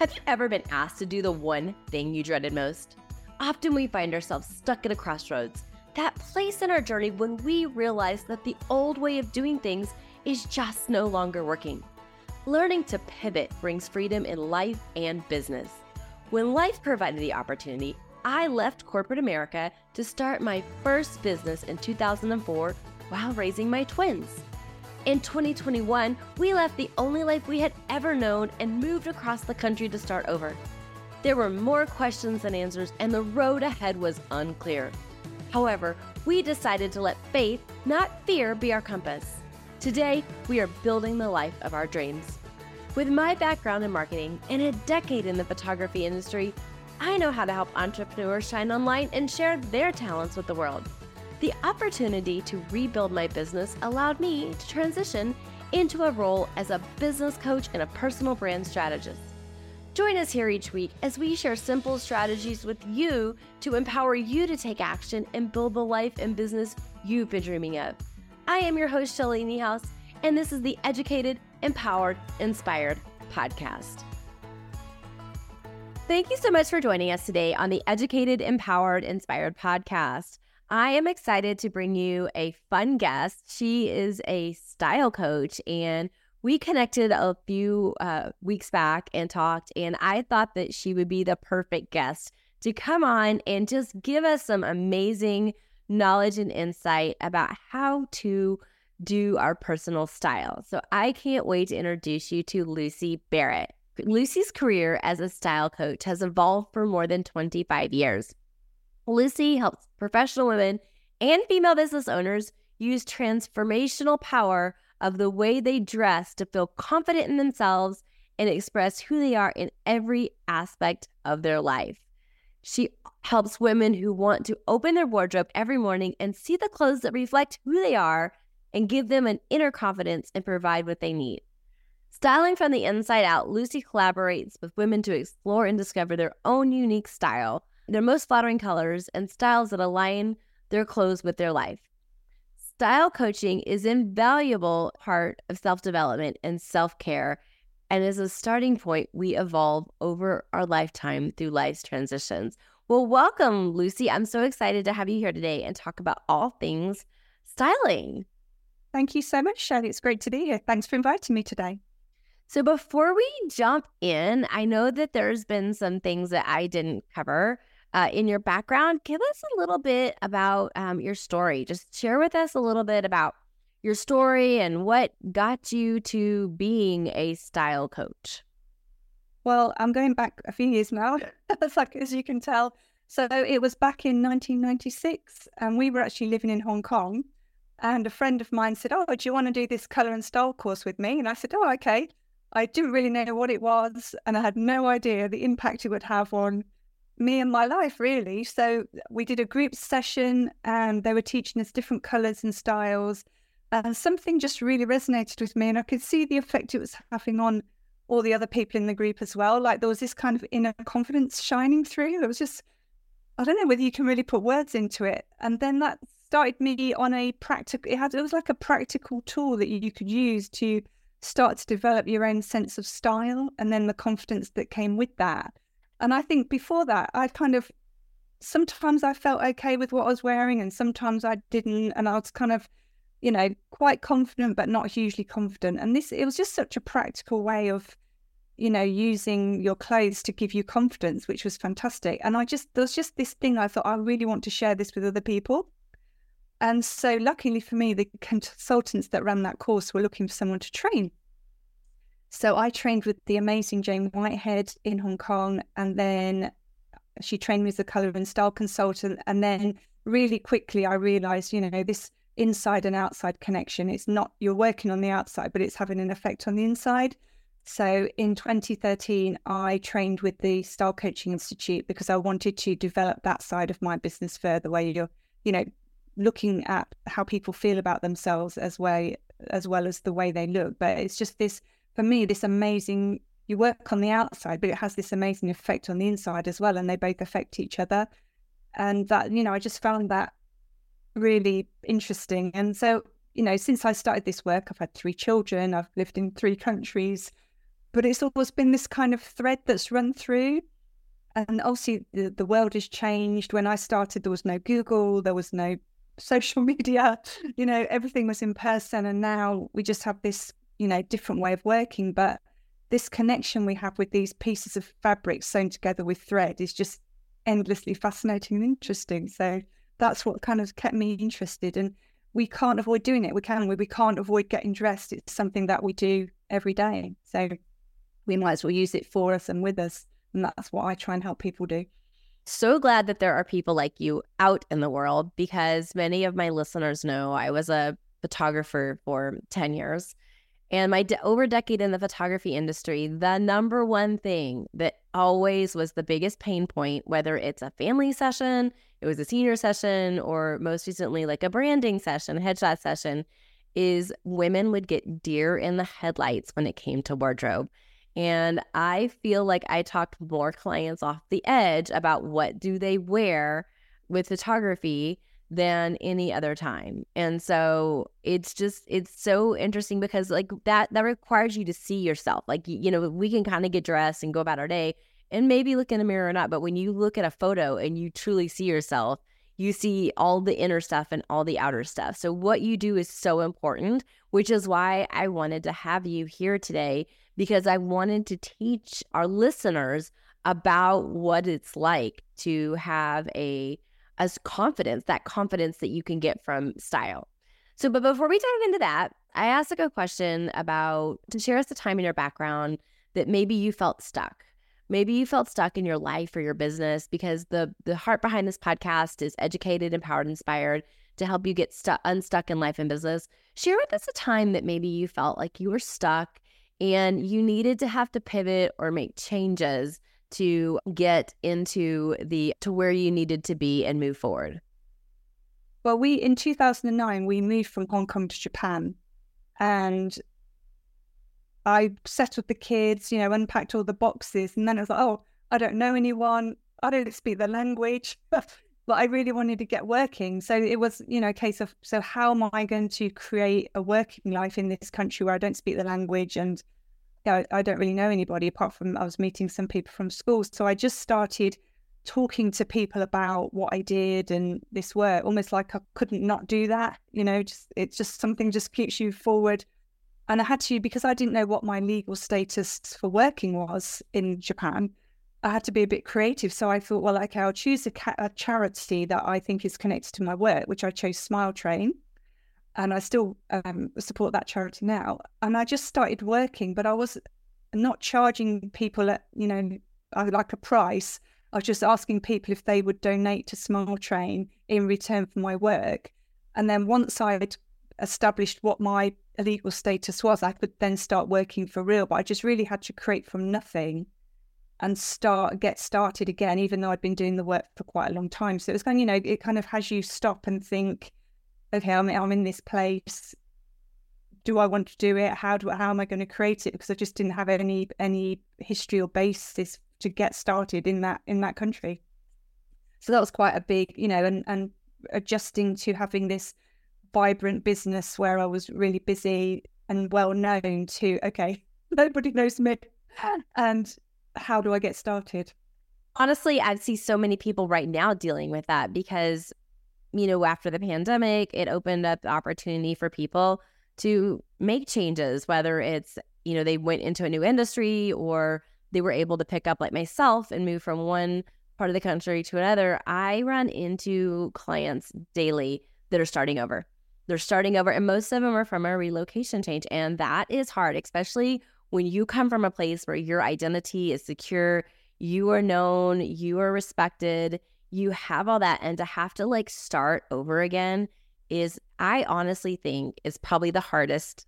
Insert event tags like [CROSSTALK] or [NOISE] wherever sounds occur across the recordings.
Have you ever been asked to do the one thing you dreaded most? Often we find ourselves stuck at a crossroads, that place in our journey when we realize that the old way of doing things is just no longer working. Learning to pivot brings freedom in life and business. When life provided the opportunity, I left corporate America to start my first business in 2004 while raising my twins. In 2021, we left the only life we had ever known and moved across the country to start over. There were more questions than answers, and the road ahead was unclear. However, we decided to let faith, not fear, be our compass. Today, we are building the life of our dreams. With my background in marketing and a decade in the photography industry, I know how to help entrepreneurs shine online and share their talents with the world. The opportunity to rebuild my business allowed me to transition into a role as a business coach and a personal brand strategist. Join us here each week as we share simple strategies with you to empower you to take action and build the life and business you've been dreaming of. I am your host, Shelly Niehaus, and this is the Educated, Empowered, Inspired podcast. Thank you so much for joining us today on the Educated, Empowered, Inspired podcast. I am excited to bring you a fun guest. She is a style coach, and we connected a few uh, weeks back and talked, and I thought that she would be the perfect guest to come on and just give us some amazing knowledge and insight about how to do our personal style. So I can't wait to introduce you to Lucy Barrett. Lucy's career as a style coach has evolved for more than 25 years. Lucy helps professional women and female business owners use transformational power of the way they dress to feel confident in themselves and express who they are in every aspect of their life. She helps women who want to open their wardrobe every morning and see the clothes that reflect who they are and give them an inner confidence and provide what they need. Styling from the inside out, Lucy collaborates with women to explore and discover their own unique style their most flattering colors, and styles that align their clothes with their life. Style coaching is invaluable part of self-development and self-care and is a starting point we evolve over our lifetime through life's transitions. Well, welcome, Lucy. I'm so excited to have you here today and talk about all things styling. Thank you so much, Shelly. It's great to be here. Thanks for inviting me today. So, before we jump in, I know that there's been some things that I didn't cover uh, in your background. Give us a little bit about um, your story. Just share with us a little bit about your story and what got you to being a style coach. Well, I'm going back a few years now, [LAUGHS] as, like, as you can tell. So it was back in 1996, and we were actually living in Hong Kong. And a friend of mine said, Oh, do you want to do this color and style course with me? And I said, Oh, okay. I didn't really know what it was, and I had no idea the impact it would have on me and my life really. So we did a group session and they were teaching us different colors and styles. And something just really resonated with me and I could see the effect it was having on all the other people in the group as well. Like there was this kind of inner confidence shining through. It was just, I don't know whether you can really put words into it. And then that started me on a practical, it had, it was like a practical tool that you could use to start to develop your own sense of style and then the confidence that came with that. And I think before that, I kind of sometimes I felt okay with what I was wearing and sometimes I didn't. And I was kind of, you know, quite confident, but not hugely confident. And this, it was just such a practical way of, you know, using your clothes to give you confidence, which was fantastic. And I just, there was just this thing I thought, I really want to share this with other people. And so, luckily for me, the consultants that ran that course were looking for someone to train. So I trained with the amazing Jane Whitehead in Hong Kong, and then she trained me as a color and style consultant. And then really quickly, I realized, you know, this inside and outside connection. It's not you're working on the outside, but it's having an effect on the inside. So in 2013, I trained with the Style Coaching Institute because I wanted to develop that side of my business further, where you're, you know, looking at how people feel about themselves as way as well as the way they look. But it's just this for me, this amazing, you work on the outside, but it has this amazing effect on the inside as well. And they both affect each other. And that, you know, I just found that really interesting. And so, you know, since I started this work, I've had three children, I've lived in three countries. but it's always been this kind of thread that's run through. And obviously, the, the world has changed. When I started, there was no Google, there was no [LAUGHS] social media, you know, everything was in person. And now we just have this, you know, different way of working. But this connection we have with these pieces of fabric sewn together with thread is just endlessly fascinating and interesting. So that's what kind of kept me interested. And we can't avoid doing it. We can, we, we can't avoid getting dressed. It's something that we do every day. So we might as well use it for us and with us. And that's what I try and help people do. So glad that there are people like you out in the world because many of my listeners know I was a photographer for 10 years. And my de- over decade in the photography industry, the number one thing that always was the biggest pain point, whether it's a family session, it was a senior session, or most recently, like a branding session, a headshot session, is women would get deer in the headlights when it came to wardrobe. And I feel like I talked more clients off the edge about what do they wear with photography than any other time. And so it's just it's so interesting because like that that requires you to see yourself. Like you know, we can kind of get dressed and go about our day and maybe look in the mirror or not, but when you look at a photo and you truly see yourself, you see all the inner stuff and all the outer stuff. So what you do is so important, which is why I wanted to have you here today because I wanted to teach our listeners about what it's like to have a as confidence, that confidence that you can get from style. So, but before we dive into that, I asked a question about to share us a time in your background that maybe you felt stuck. Maybe you felt stuck in your life or your business because the the heart behind this podcast is educated, empowered, inspired to help you get stuck unstuck in life and business. Share with us a time that maybe you felt like you were stuck and you needed to have to pivot or make changes to get into the to where you needed to be and move forward? Well, we in 2009 we moved from Hong Kong to Japan, and I settled the kids, you know, unpacked all the boxes, and then I was like, oh, I don't know anyone, I don't speak the language, [LAUGHS] but I really wanted to get working. So it was, you know, a case of so how am I going to create a working life in this country where I don't speak the language and yeah, I, I don't really know anybody apart from I was meeting some people from school. So I just started talking to people about what I did and this work, almost like I couldn't not do that. You know, just it's just something just keeps you forward. And I had to because I didn't know what my legal status for working was in Japan. I had to be a bit creative. So I thought, well, okay, I'll choose a, ca- a charity that I think is connected to my work, which I chose Smile Train and I still um, support that charity now. And I just started working, but I was not charging people at you know like a price. I was just asking people if they would donate to Smile Train in return for my work. And then once I'd established what my legal status was, I could then start working for real. But I just really had to create from nothing and start get started again, even though I'd been doing the work for quite a long time. So it was kind of, you know, it kind of has you stop and think, okay, I'm, I'm in this place. Do I want to do it? How do how am I going to create it? Because I just didn't have any any history or basis to get started in that in that country. So that was quite a big, you know, and and adjusting to having this vibrant business where I was really busy and well known to okay, [LAUGHS] nobody knows me, and how do I get started? Honestly, I see so many people right now dealing with that because you know, after the pandemic, it opened up the opportunity for people to make changes, whether it's, you know, they went into a new industry or they were able to pick up, like myself, and move from one part of the country to another. I run into clients daily that are starting over. They're starting over, and most of them are from a relocation change. And that is hard, especially when you come from a place where your identity is secure, you are known, you are respected you have all that and to have to like start over again is I honestly think is probably the hardest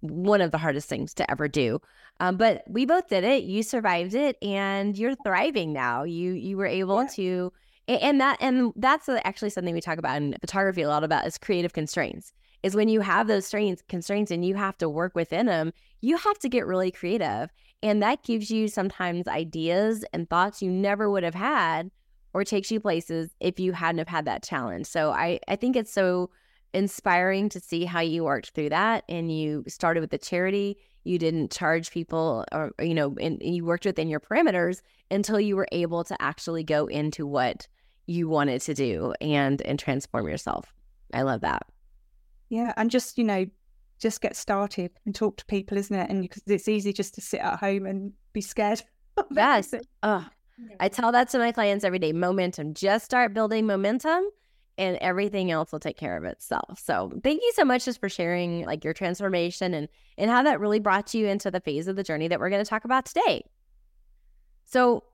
one of the hardest things to ever do. Um, but we both did it. You survived it, and you're thriving now. You you were able yeah. to, and that and that's actually something we talk about in photography a lot about is creative constraints. Is when you have those strains, constraints and you have to work within them, you have to get really creative, and that gives you sometimes ideas and thoughts you never would have had or takes you places if you hadn't have had that challenge. So I, I think it's so inspiring to see how you worked through that and you started with the charity. You didn't charge people or, you know, and you worked within your parameters until you were able to actually go into what you wanted to do and and transform yourself. I love that. Yeah, and just, you know, just get started and talk to people, isn't it? And because it's easy just to sit at home and be scared. [LAUGHS] yes. Oh, I tell that to my clients every day. Momentum. Just start building momentum and everything else will take care of itself. So thank you so much just for sharing like your transformation and and how that really brought you into the phase of the journey that we're going to talk about today. So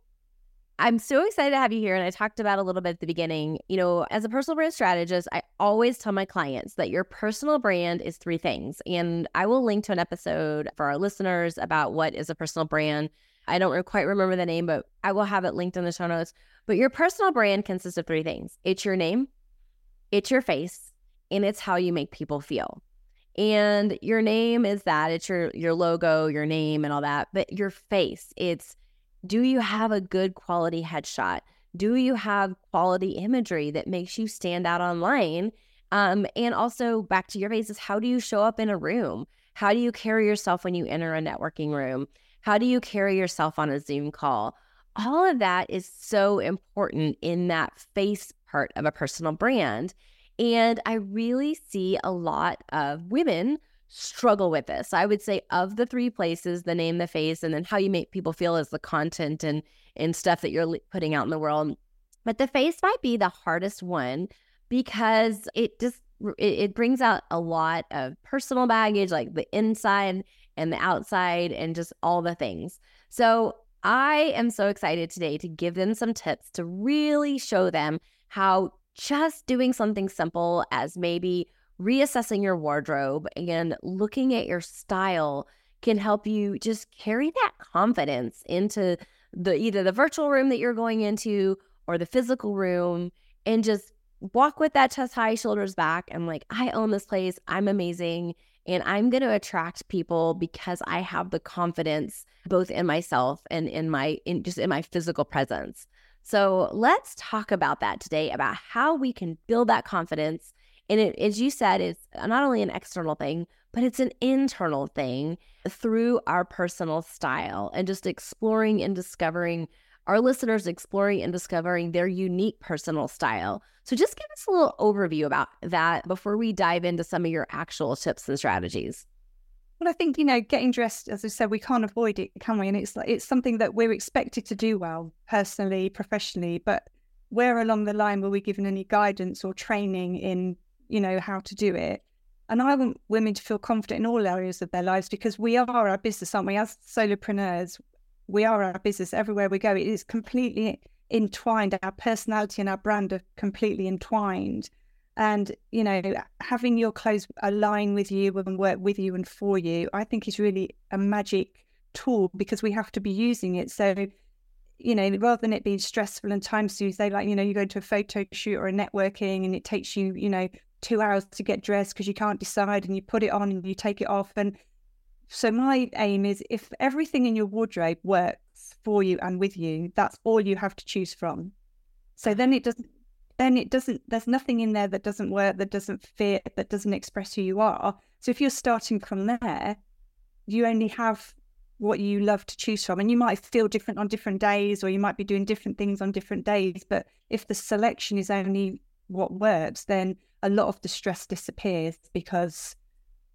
I'm so excited to have you here. And I talked about a little bit at the beginning. You know, as a personal brand strategist, I always tell my clients that your personal brand is three things. And I will link to an episode for our listeners about what is a personal brand. I don't quite remember the name, but I will have it linked in the show notes. But your personal brand consists of three things it's your name, it's your face, and it's how you make people feel. And your name is that it's your your logo, your name and all that, but your face, it's do you have a good quality headshot? Do you have quality imagery that makes you stand out online? Um, and also back to your face is how do you show up in a room? How do you carry yourself when you enter a networking room? How do you carry yourself on a Zoom call? All of that is so important in that face part of a personal brand. And I really see a lot of women struggle with this. I would say of the three places, the name, the face, and then how you make people feel is the content and and stuff that you're putting out in the world. But the face might be the hardest one because it just it, it brings out a lot of personal baggage, like the inside and the outside, and just all the things. So I am so excited today to give them some tips to really show them how just doing something simple as maybe reassessing your wardrobe and looking at your style can help you just carry that confidence into the either the virtual room that you're going into or the physical room and just walk with that chest high shoulders back and like I own this place I'm amazing and I'm going to attract people because I have the confidence both in myself and in my in just in my physical presence. So let's talk about that today about how we can build that confidence and it, as you said, it's not only an external thing, but it's an internal thing through our personal style and just exploring and discovering our listeners exploring and discovering their unique personal style. So, just give us a little overview about that before we dive into some of your actual tips and strategies. Well, I think you know, getting dressed, as I said, we can't avoid it, can we? And it's like it's something that we're expected to do well, personally, professionally. But where along the line were we given any guidance or training in you know, how to do it. And I want women to feel confident in all areas of their lives because we are our business, aren't we? As solopreneurs, we are our business everywhere we go. It is completely entwined. Our personality and our brand are completely entwined. And, you know, having your clothes align with you and work with you and for you, I think is really a magic tool because we have to be using it. So, you know, rather than it being stressful and time they like, you know, you go to a photo shoot or a networking and it takes you, you know, two hours to get dressed because you can't decide and you put it on and you take it off. And so my aim is if everything in your wardrobe works for you and with you, that's all you have to choose from. So then it doesn't then it doesn't there's nothing in there that doesn't work, that doesn't fit, that doesn't express who you are. So if you're starting from there, you only have what you love to choose from. And you might feel different on different days, or you might be doing different things on different days. But if the selection is only what works, then a lot of the stress disappears because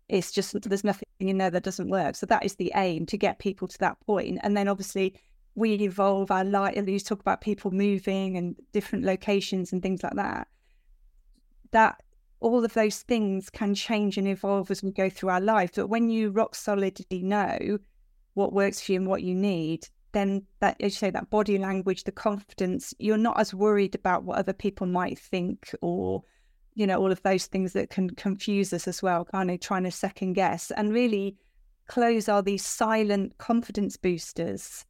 it's just there's nothing in there that doesn't work. So that is the aim to get people to that point. And then obviously we evolve our life. You talk about people moving and different locations and things like that. That all of those things can change and evolve as we go through our life. But when you rock solidly know what works for you and what you need, then that as you say, that body language, the confidence, you're not as worried about what other people might think or you know, all of those things that can confuse us as well, kind of trying to second guess. And really, clothes are these silent confidence boosters,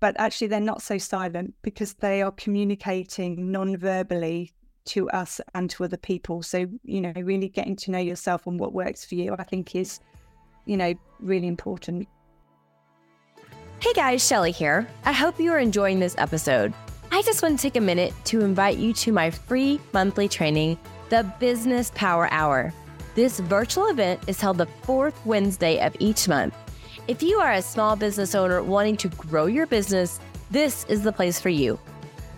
but actually, they're not so silent because they are communicating non verbally to us and to other people. So, you know, really getting to know yourself and what works for you, I think is, you know, really important. Hey guys, Shelly here. I hope you are enjoying this episode. I just want to take a minute to invite you to my free monthly training the Business Power Hour. This virtual event is held the fourth Wednesday of each month, If you are a small business owner wanting to grow your business, this is the place for you.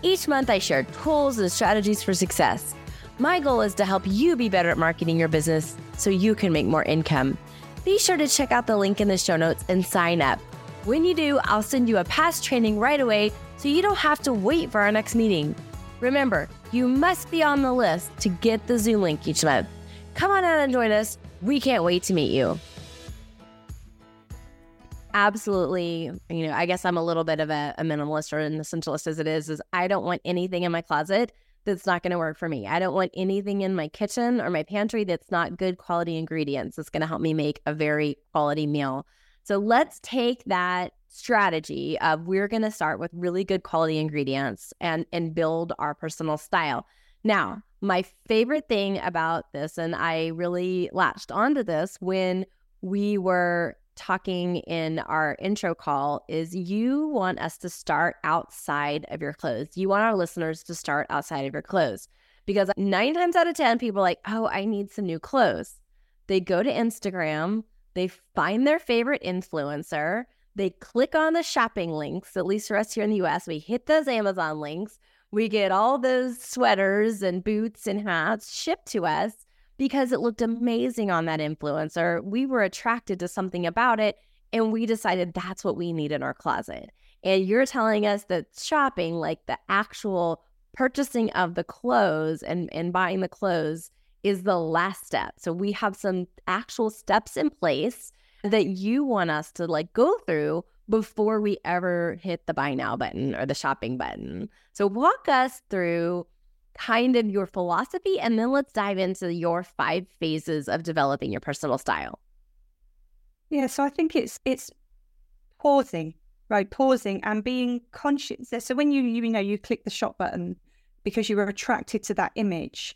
Each month, I share tools and strategies for success. My goal is to help you be better at marketing your business so you can make more income. Be sure to check out the link in the show notes and sign up. When you do, I'll send you a past training right away so you don't have to wait for our next meeting. Remember, you must be on the list to get the Zoom link each month. Come on out and join us. We can't wait to meet you. Absolutely, you know, I guess I'm a little bit of a, a minimalist or an essentialist as it is, is I don't want anything in my closet that's not going to work for me. I don't want anything in my kitchen or my pantry that's not good quality ingredients. That's going to help me make a very quality meal. So let's take that strategy of we're going to start with really good quality ingredients and and build our personal style. Now, my favorite thing about this and I really latched onto this when we were talking in our intro call is you want us to start outside of your clothes. You want our listeners to start outside of your clothes because nine times out of 10, people are like, oh, I need some new clothes. They go to Instagram, they find their favorite influencer, they click on the shopping links, at least for us here in the US, we hit those Amazon links. We get all those sweaters and boots and hats shipped to us because it looked amazing on that influencer. We were attracted to something about it and we decided that's what we need in our closet. And you're telling us that shopping, like the actual purchasing of the clothes and, and buying the clothes, is the last step. So we have some actual steps in place that you want us to like go through before we ever hit the buy now button or the shopping button. So walk us through kind of your philosophy and then let's dive into your five phases of developing your personal style. Yeah, so I think it's it's pausing, right? Pausing and being conscious. So when you you know you click the shop button because you were attracted to that image,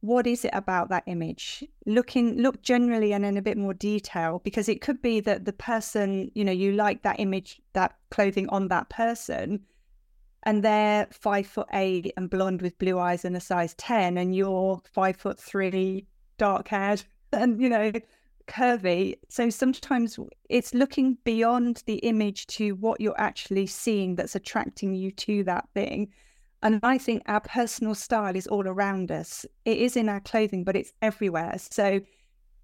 what is it about that image? Looking look generally and in a bit more detail because it could be that the person you know you like that image that clothing on that person and they're five foot eight and blonde with blue eyes and a size 10 and you're five foot three dark haired [LAUGHS] and you know curvy. So sometimes it's looking beyond the image to what you're actually seeing that's attracting you to that thing and I think our personal style is all around us. It is in our clothing, but it's everywhere. So,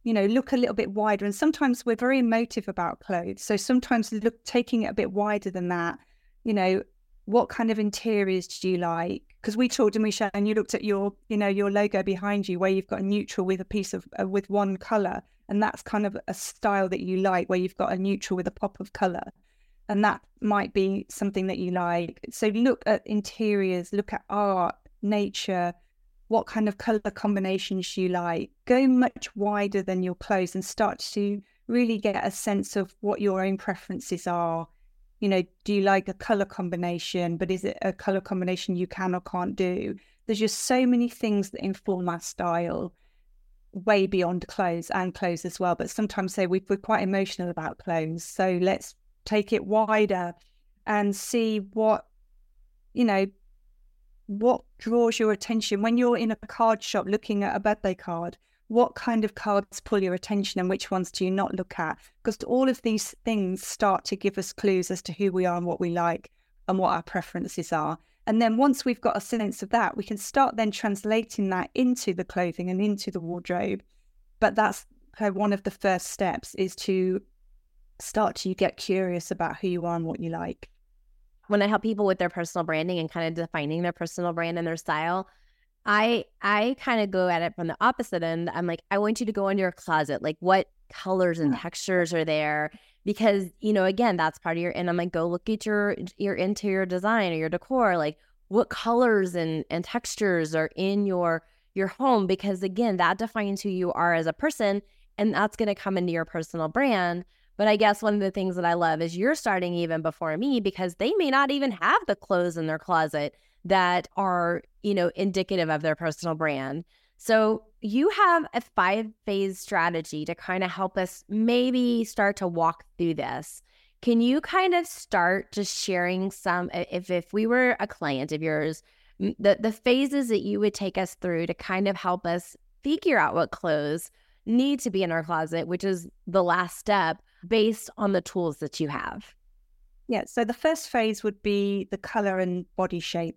you know, look a little bit wider. And sometimes we're very emotive about clothes. So sometimes look taking it a bit wider than that. You know, what kind of interiors do you like? Because we talked, and we and you looked at your, you know, your logo behind you, where you've got a neutral with a piece of uh, with one color, and that's kind of a style that you like, where you've got a neutral with a pop of color and that might be something that you like. So look at interiors, look at art, nature, what kind of color combinations you like. Go much wider than your clothes and start to really get a sense of what your own preferences are. You know, do you like a color combination, but is it a color combination you can or can't do? There's just so many things that inform our style way beyond clothes and clothes as well. But sometimes say we, we're quite emotional about clothes. So let's take it wider and see what you know what draws your attention. When you're in a card shop looking at a birthday card what kind of cards pull your attention and which ones do you not look at? Because all of these things start to give us clues as to who we are and what we like and what our preferences are. And then once we've got a sense of that we can start then translating that into the clothing and into the wardrobe. But that's uh, one of the first steps is to start to get curious about who you are and what you like. When I help people with their personal branding and kind of defining their personal brand and their style, I I kind of go at it from the opposite end. I'm like, I want you to go into your closet. Like what colors and textures are there? Because, you know, again, that's part of your and I'm like, go look at your your interior design or your decor. Like what colors and and textures are in your your home because again that defines who you are as a person and that's going to come into your personal brand but I guess one of the things that I love is you're starting even before me because they may not even have the clothes in their closet that are, you know, indicative of their personal brand. So you have a five phase strategy to kind of help us maybe start to walk through this. Can you kind of start just sharing some if if we were a client of yours, the the phases that you would take us through to kind of help us figure out what clothes need to be in our closet, which is the last step based on the tools that you have? Yeah. So the first phase would be the color and body shape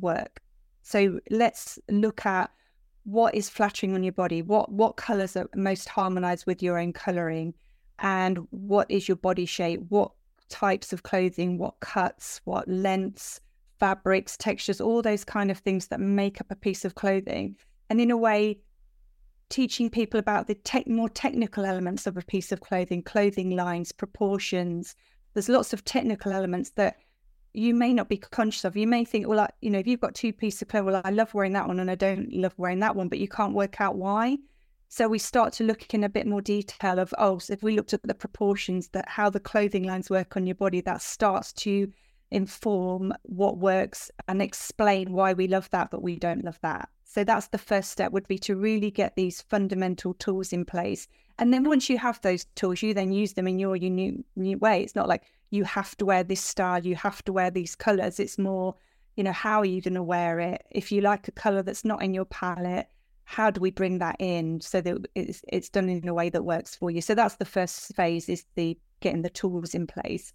work. So let's look at what is flattering on your body. What what colors are most harmonized with your own coloring, and what is your body shape? What types of clothing? What cuts? What lengths? Fabrics, textures, all those kind of things that make up a piece of clothing. And in a way, teaching people about the tech, more technical elements of a piece of clothing, clothing lines, proportions. There's lots of technical elements that you may not be conscious of. You may think, well, I, you know, if you've got two pieces of clothing, well, I love wearing that one and I don't love wearing that one, but you can't work out why. So we start to look in a bit more detail of, oh, so if we looked at the proportions, that how the clothing lines work on your body, that starts to inform what works and explain why we love that, but we don't love that. So that's the first step would be to really get these fundamental tools in place. And then once you have those tools, you then use them in your unique, unique way. It's not like you have to wear this style, you have to wear these colors. It's more, you know, how are you going to wear it? If you like a color that's not in your palette, how do we bring that in so that it's it's done in a way that works for you? So that's the first phase is the getting the tools in place.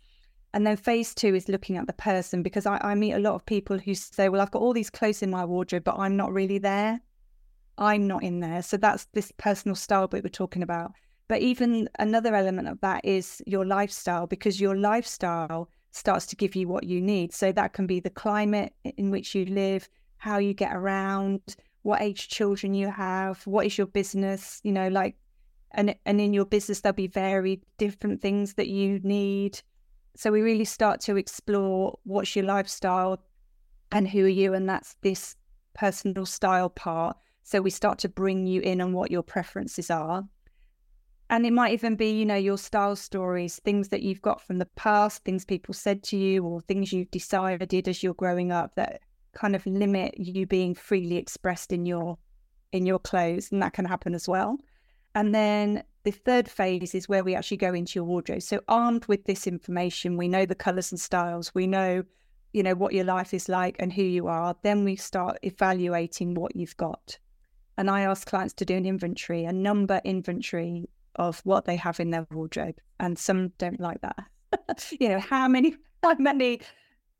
And then phase two is looking at the person because I, I meet a lot of people who say, Well, I've got all these clothes in my wardrobe, but I'm not really there. I'm not in there. So that's this personal style that we're talking about. But even another element of that is your lifestyle, because your lifestyle starts to give you what you need. So that can be the climate in which you live, how you get around, what age children you have, what is your business, you know, like, and and in your business there'll be varied different things that you need. So we really start to explore what's your lifestyle and who are you, and that's this personal style part. So we start to bring you in on what your preferences are. And it might even be, you know, your style stories, things that you've got from the past, things people said to you, or things you've decided as you're growing up that kind of limit you being freely expressed in your in your clothes. And that can happen as well. And then the third phase is where we actually go into your wardrobe. So armed with this information, we know the colours and styles, we know, you know, what your life is like and who you are. Then we start evaluating what you've got. And I ask clients to do an inventory, a number inventory of what they have in their wardrobe, and some don't like that. [LAUGHS] you know, how many [LAUGHS] how many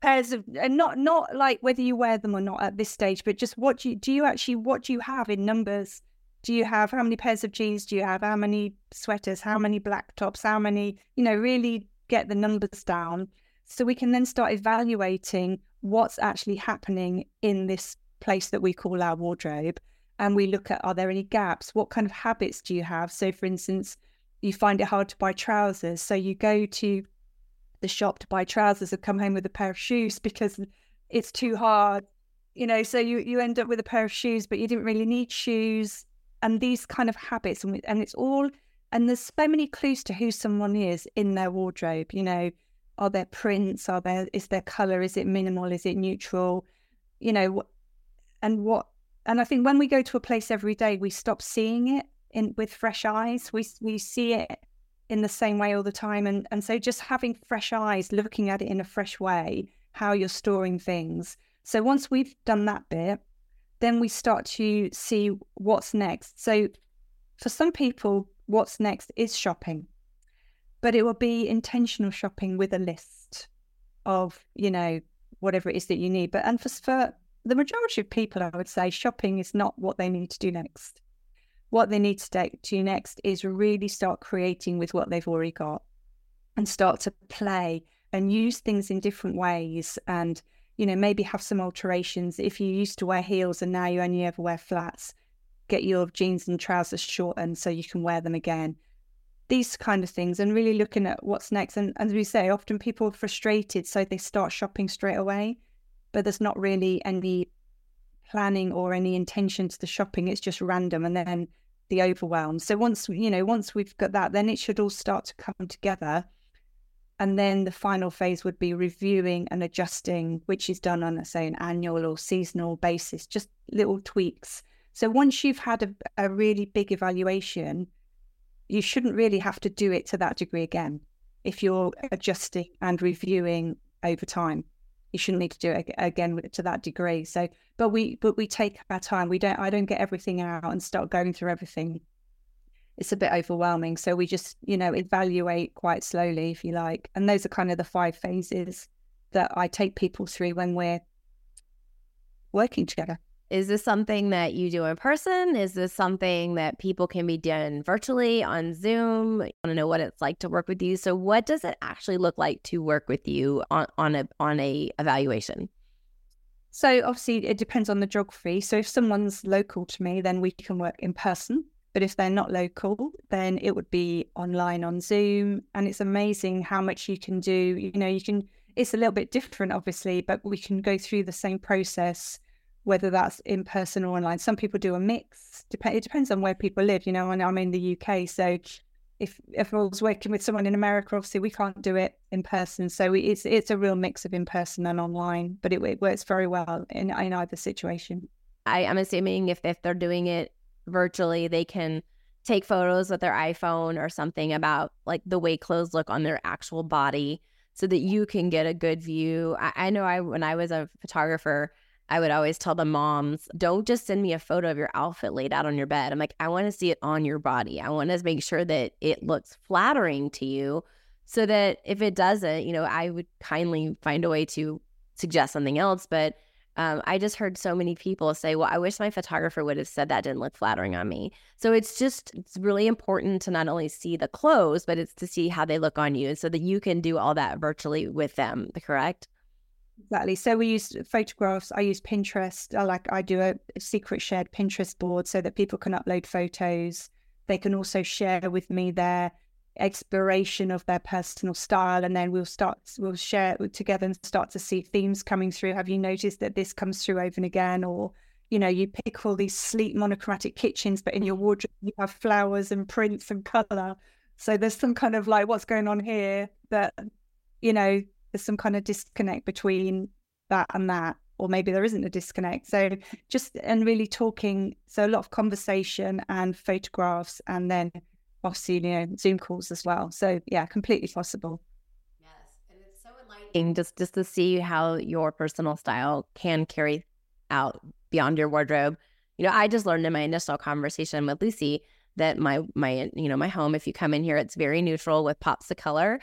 pairs of and not not like whether you wear them or not at this stage, but just what do you do you actually what do you have in numbers? Do you have how many pairs of jeans do you have? How many sweaters? How many black tops? How many, you know, really get the numbers down so we can then start evaluating what's actually happening in this place that we call our wardrobe and we look at are there any gaps? What kind of habits do you have? So, for instance, you find it hard to buy trousers. So, you go to the shop to buy trousers and come home with a pair of shoes because it's too hard. You know, so you, you end up with a pair of shoes, but you didn't really need shoes. And these kind of habits, and, and it's all, and there's so many clues to who someone is in their wardrobe. You know, are there prints? Are there, is there color? Is it minimal? Is it neutral? You know, and what and I think when we go to a place every day, we stop seeing it in with fresh eyes. We we see it in the same way all the time, and and so just having fresh eyes, looking at it in a fresh way, how you're storing things. So once we've done that bit, then we start to see what's next. So for some people, what's next is shopping, but it will be intentional shopping with a list of you know whatever it is that you need. But and for, for the majority of people, I would say, shopping is not what they need to do next. What they need to take to next is really start creating with what they've already got and start to play and use things in different ways and you know maybe have some alterations if you used to wear heels and now you only ever wear flats get your jeans and trousers shortened so you can wear them again these kind of things and really looking at what's next and as we say often people are frustrated so they start shopping straight away but there's not really any planning or any intention to the shopping. It's just random and then the overwhelm. So once you know, once we've got that, then it should all start to come together. And then the final phase would be reviewing and adjusting, which is done on, say, an annual or seasonal basis, just little tweaks. So once you've had a, a really big evaluation, you shouldn't really have to do it to that degree again if you're adjusting and reviewing over time you shouldn't need to do it again to that degree. So, but we but we take our time. We don't. I don't get everything out and start going through everything it's a bit overwhelming. So we just, you know, evaluate quite slowly, if you like. And those are kind of the five phases that I take people through when we're working together. Is this something that you do in person? Is this something that people can be done virtually on Zoom? I want to know what it's like to work with you. So, what does it actually look like to work with you on, on a on a evaluation? So, obviously, it depends on the geography. So, if someone's local to me, then we can work in person. But if they're not local, then it would be online on Zoom. And it's amazing how much you can do. You know, you can. It's a little bit different, obviously, but we can go through the same process whether that's in person or online. Some people do a mix. Dep- it depends on where people live, you know, and I'm in the UK. So if, if I was working with someone in America, obviously we can't do it in person. So it's it's a real mix of in person and online, but it, it works very well in, in either situation. I, am assuming if, if they're doing it virtually, they can take photos with their iPhone or something about like the way clothes look on their actual body so that you can get a good view. I, I know I when I was a photographer, I would always tell the moms, don't just send me a photo of your outfit laid out on your bed. I'm like, I want to see it on your body. I want to make sure that it looks flattering to you so that if it doesn't, you know, I would kindly find a way to suggest something else. But um, I just heard so many people say, well, I wish my photographer would have said that didn't look flattering on me. So it's just, it's really important to not only see the clothes, but it's to see how they look on you so that you can do all that virtually with them, correct? Exactly. So we use photographs. I use Pinterest. I like I do a, a secret shared Pinterest board so that people can upload photos. They can also share with me their exploration of their personal style and then we'll start we'll share it together and start to see themes coming through. Have you noticed that this comes through over and again? Or you know you pick all these sleek monochromatic kitchens but in your wardrobe you have flowers and prints and color. So there's some kind of like what's going on here that you know there's some kind of disconnect between that and that or maybe there isn't a disconnect. So just and really talking so a lot of conversation and photographs and then obviously you know zoom calls as well so yeah completely possible yes and it's so enlightening just just to see how your personal style can carry out beyond your wardrobe you know i just learned in my initial conversation with lucy that my my you know my home if you come in here it's very neutral with pops of color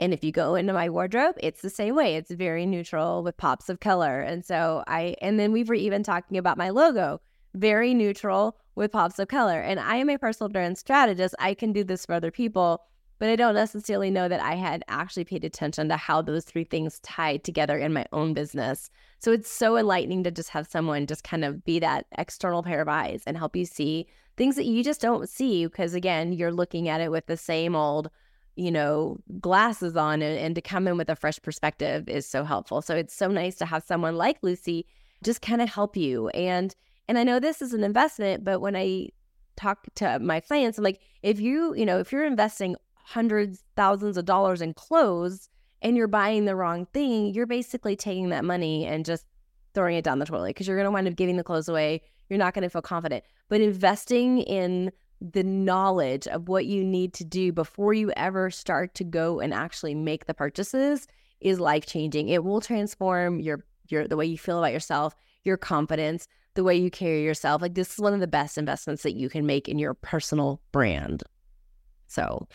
and if you go into my wardrobe, it's the same way. It's very neutral with pops of color. And so I, and then we were even talking about my logo, very neutral with pops of color. And I am a personal brand strategist. I can do this for other people, but I don't necessarily know that I had actually paid attention to how those three things tied together in my own business. So it's so enlightening to just have someone just kind of be that external pair of eyes and help you see things that you just don't see because, again, you're looking at it with the same old you know, glasses on and, and to come in with a fresh perspective is so helpful. So it's so nice to have someone like Lucy just kind of help you. And and I know this is an investment, but when I talk to my clients, I'm like, if you, you know, if you're investing hundreds, thousands of dollars in clothes and you're buying the wrong thing, you're basically taking that money and just throwing it down the toilet because you're going to wind up giving the clothes away. You're not going to feel confident. But investing in the knowledge of what you need to do before you ever start to go and actually make the purchases is life changing. It will transform your your the way you feel about yourself, your confidence, the way you carry yourself. Like this is one of the best investments that you can make in your personal brand. So,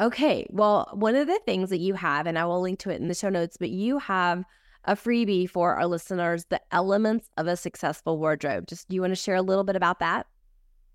okay. Well, one of the things that you have, and I will link to it in the show notes, but you have a freebie for our listeners, the elements of a successful wardrobe. Just do you want to share a little bit about that?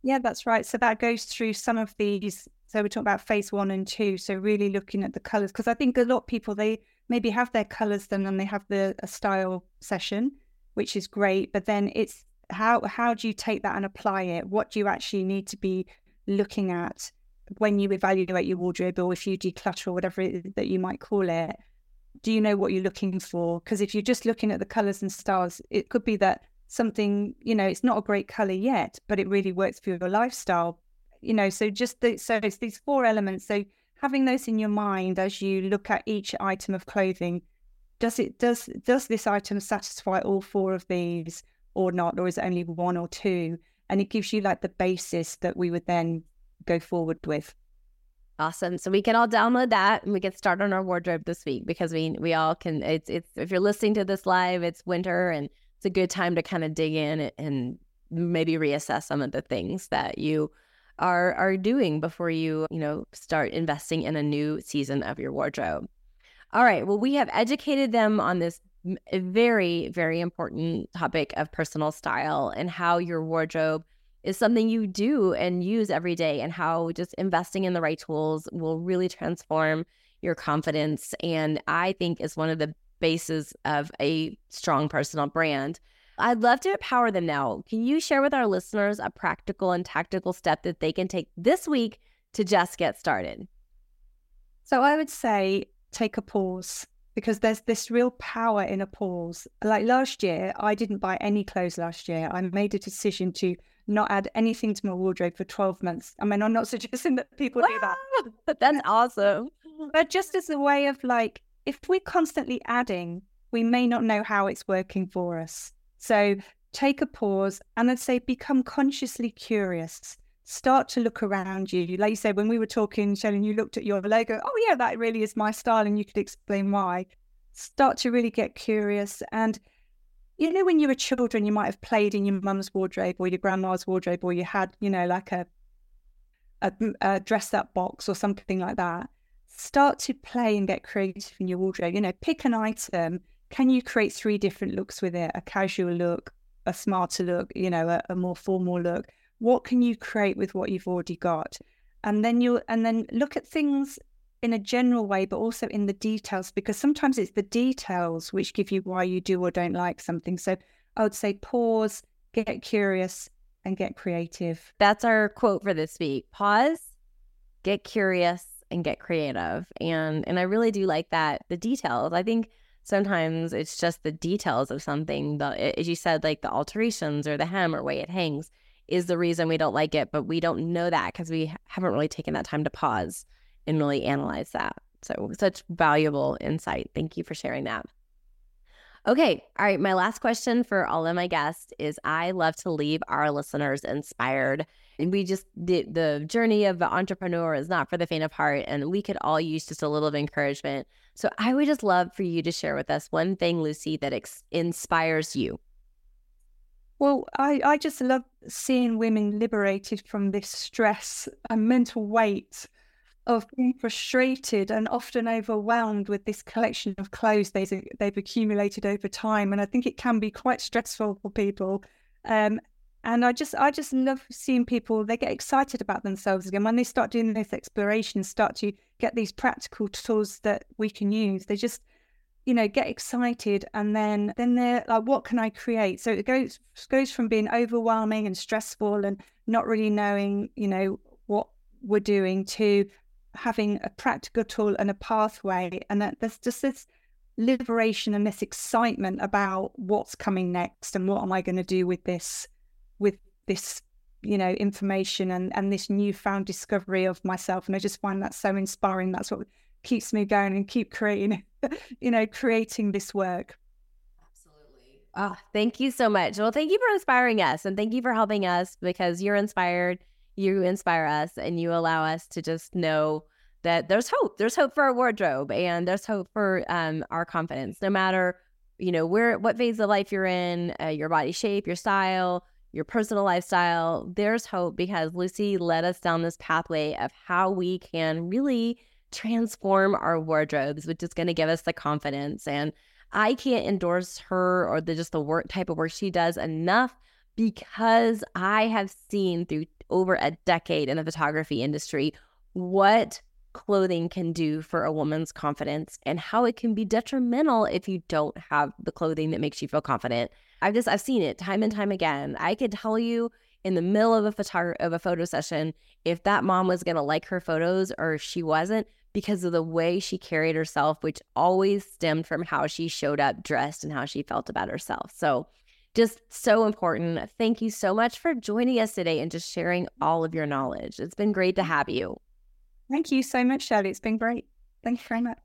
Yeah, that's right. So that goes through some of these. So we're talking about phase one and two. So really looking at the colors, because I think a lot of people they maybe have their colors, then then they have the a style session, which is great. But then it's how how do you take that and apply it? What do you actually need to be looking at when you evaluate your wardrobe, or if you declutter or whatever it, that you might call it? Do you know what you're looking for? Because if you're just looking at the colors and styles, it could be that something you know it's not a great color yet but it really works for your lifestyle you know so just the, so it's these four elements so having those in your mind as you look at each item of clothing does it does does this item satisfy all four of these or not or is it only one or two and it gives you like the basis that we would then go forward with Awesome. So we can all download that and we get started on our wardrobe this week because we we all can it's it's if you're listening to this live, it's winter and it's a good time to kind of dig in and maybe reassess some of the things that you are are doing before you, you know, start investing in a new season of your wardrobe. All right, well we have educated them on this very very important topic of personal style and how your wardrobe is something you do and use every day and how just investing in the right tools will really transform your confidence and I think is one of the bases of a strong personal brand. I'd love to empower them now. Can you share with our listeners a practical and tactical step that they can take this week to just get started? So I would say take a pause because there's this real power in a pause. Like last year, I didn't buy any clothes last year. I made a decision to not add anything to my wardrobe for 12 months. I mean, I'm not [LAUGHS] suggesting that people do that. [LAUGHS] But that's awesome. But just as a way of like, if we're constantly adding, we may not know how it's working for us. So take a pause and I'd say become consciously curious. Start to look around you. Like you said, when we were talking, Shelly, you looked at your logo, oh, yeah, that really is my style. And you could explain why. Start to really get curious. And, you know, when you were children, you might have played in your mum's wardrobe or your grandma's wardrobe, or you had, you know, like a, a, a dress up box or something like that start to play and get creative in your wardrobe. You know, pick an item. Can you create three different looks with it? A casual look, a smarter look, you know, a, a more formal look. What can you create with what you've already got? And then you'll and then look at things in a general way, but also in the details, because sometimes it's the details which give you why you do or don't like something. So I would say pause, get curious, and get creative. That's our quote for this week. Pause, get curious, and get creative. And and I really do like that the details. I think sometimes it's just the details of something. The as you said, like the alterations or the hem or way it hangs is the reason we don't like it, but we don't know that because we haven't really taken that time to pause and really analyze that. So such valuable insight. Thank you for sharing that. Okay. All right. My last question for all of my guests is I love to leave our listeners inspired. And we just, the, the journey of the entrepreneur is not for the faint of heart. And we could all use just a little of encouragement. So I would just love for you to share with us one thing, Lucy, that ex- inspires you. Well, I, I just love seeing women liberated from this stress and mental weight of being frustrated and often overwhelmed with this collection of clothes they've, they've accumulated over time. And I think it can be quite stressful for people. Um, and I just, I just love seeing people. They get excited about themselves again when they start doing this exploration, start to get these practical tools that we can use. They just, you know, get excited, and then, then they're like, "What can I create?" So it goes goes from being overwhelming and stressful and not really knowing, you know, what we're doing to having a practical tool and a pathway, and that there's just this liberation and this excitement about what's coming next and what am I going to do with this, with this, you know, information and and this newfound discovery of myself. And I just find that so inspiring. That's what keeps me going and keep creating, [LAUGHS] you know, creating this work. Absolutely. Oh, thank you so much. Well, thank you for inspiring us and thank you for helping us because you're inspired you inspire us and you allow us to just know that there's hope. There's hope for our wardrobe and there's hope for um, our confidence, no matter you know where what phase of life you're in, uh, your body shape, your style, your personal lifestyle. There's hope because Lucy led us down this pathway of how we can really transform our wardrobes, which is going to give us the confidence. And I can't endorse her or the just the work type of work she does enough because I have seen through over a decade in the photography industry what clothing can do for a woman's confidence and how it can be detrimental if you don't have the clothing that makes you feel confident. I've just I've seen it time and time again. I could tell you in the middle of a photo of a photo session if that mom was going to like her photos or if she wasn't because of the way she carried herself which always stemmed from how she showed up dressed and how she felt about herself. So just so important. Thank you so much for joining us today and just sharing all of your knowledge. It's been great to have you. Thank you so much, Shelly. It's been great. Thank you very much.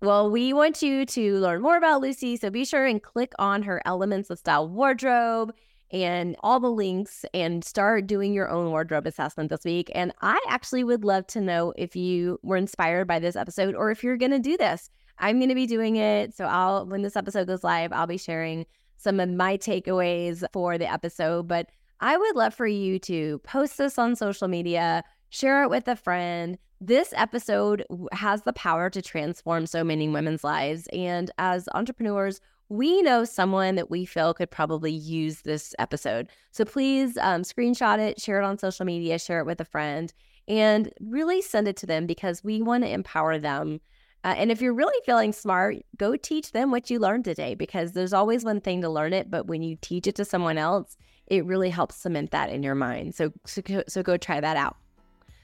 Well, we want you to learn more about Lucy, so be sure and click on her Elements of Style wardrobe and all the links and start doing your own wardrobe assessment this week. And I actually would love to know if you were inspired by this episode or if you're going to do this. I'm going to be doing it. So I'll, when this episode goes live, I'll be sharing some of my takeaways for the episode. But I would love for you to post this on social media, share it with a friend. This episode has the power to transform so many women's lives. And as entrepreneurs, we know someone that we feel could probably use this episode. So please um, screenshot it, share it on social media, share it with a friend, and really send it to them because we want to empower them. Uh, and if you're really feeling smart, go teach them what you learned today because there's always one thing to learn it, but when you teach it to someone else, it really helps cement that in your mind. So, so, so go try that out.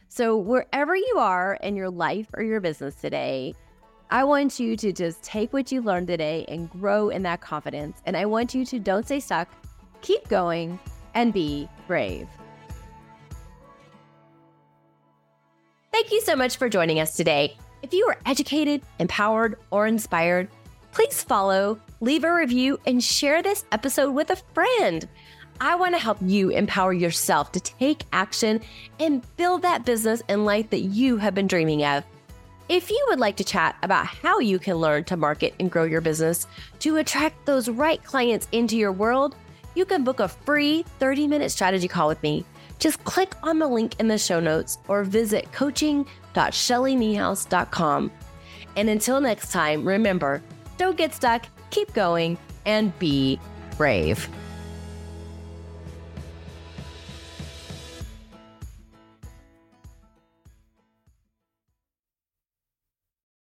So, wherever you are in your life or your business today, I want you to just take what you learned today and grow in that confidence. And I want you to don't stay stuck, keep going, and be brave. Thank you so much for joining us today. If you are educated, empowered, or inspired, please follow, leave a review, and share this episode with a friend. I want to help you empower yourself to take action and build that business and life that you have been dreaming of. If you would like to chat about how you can learn to market and grow your business to attract those right clients into your world, you can book a free 30 minute strategy call with me. Just click on the link in the show notes or visit coaching.shellyniehaus.com. And until next time, remember don't get stuck, keep going, and be brave.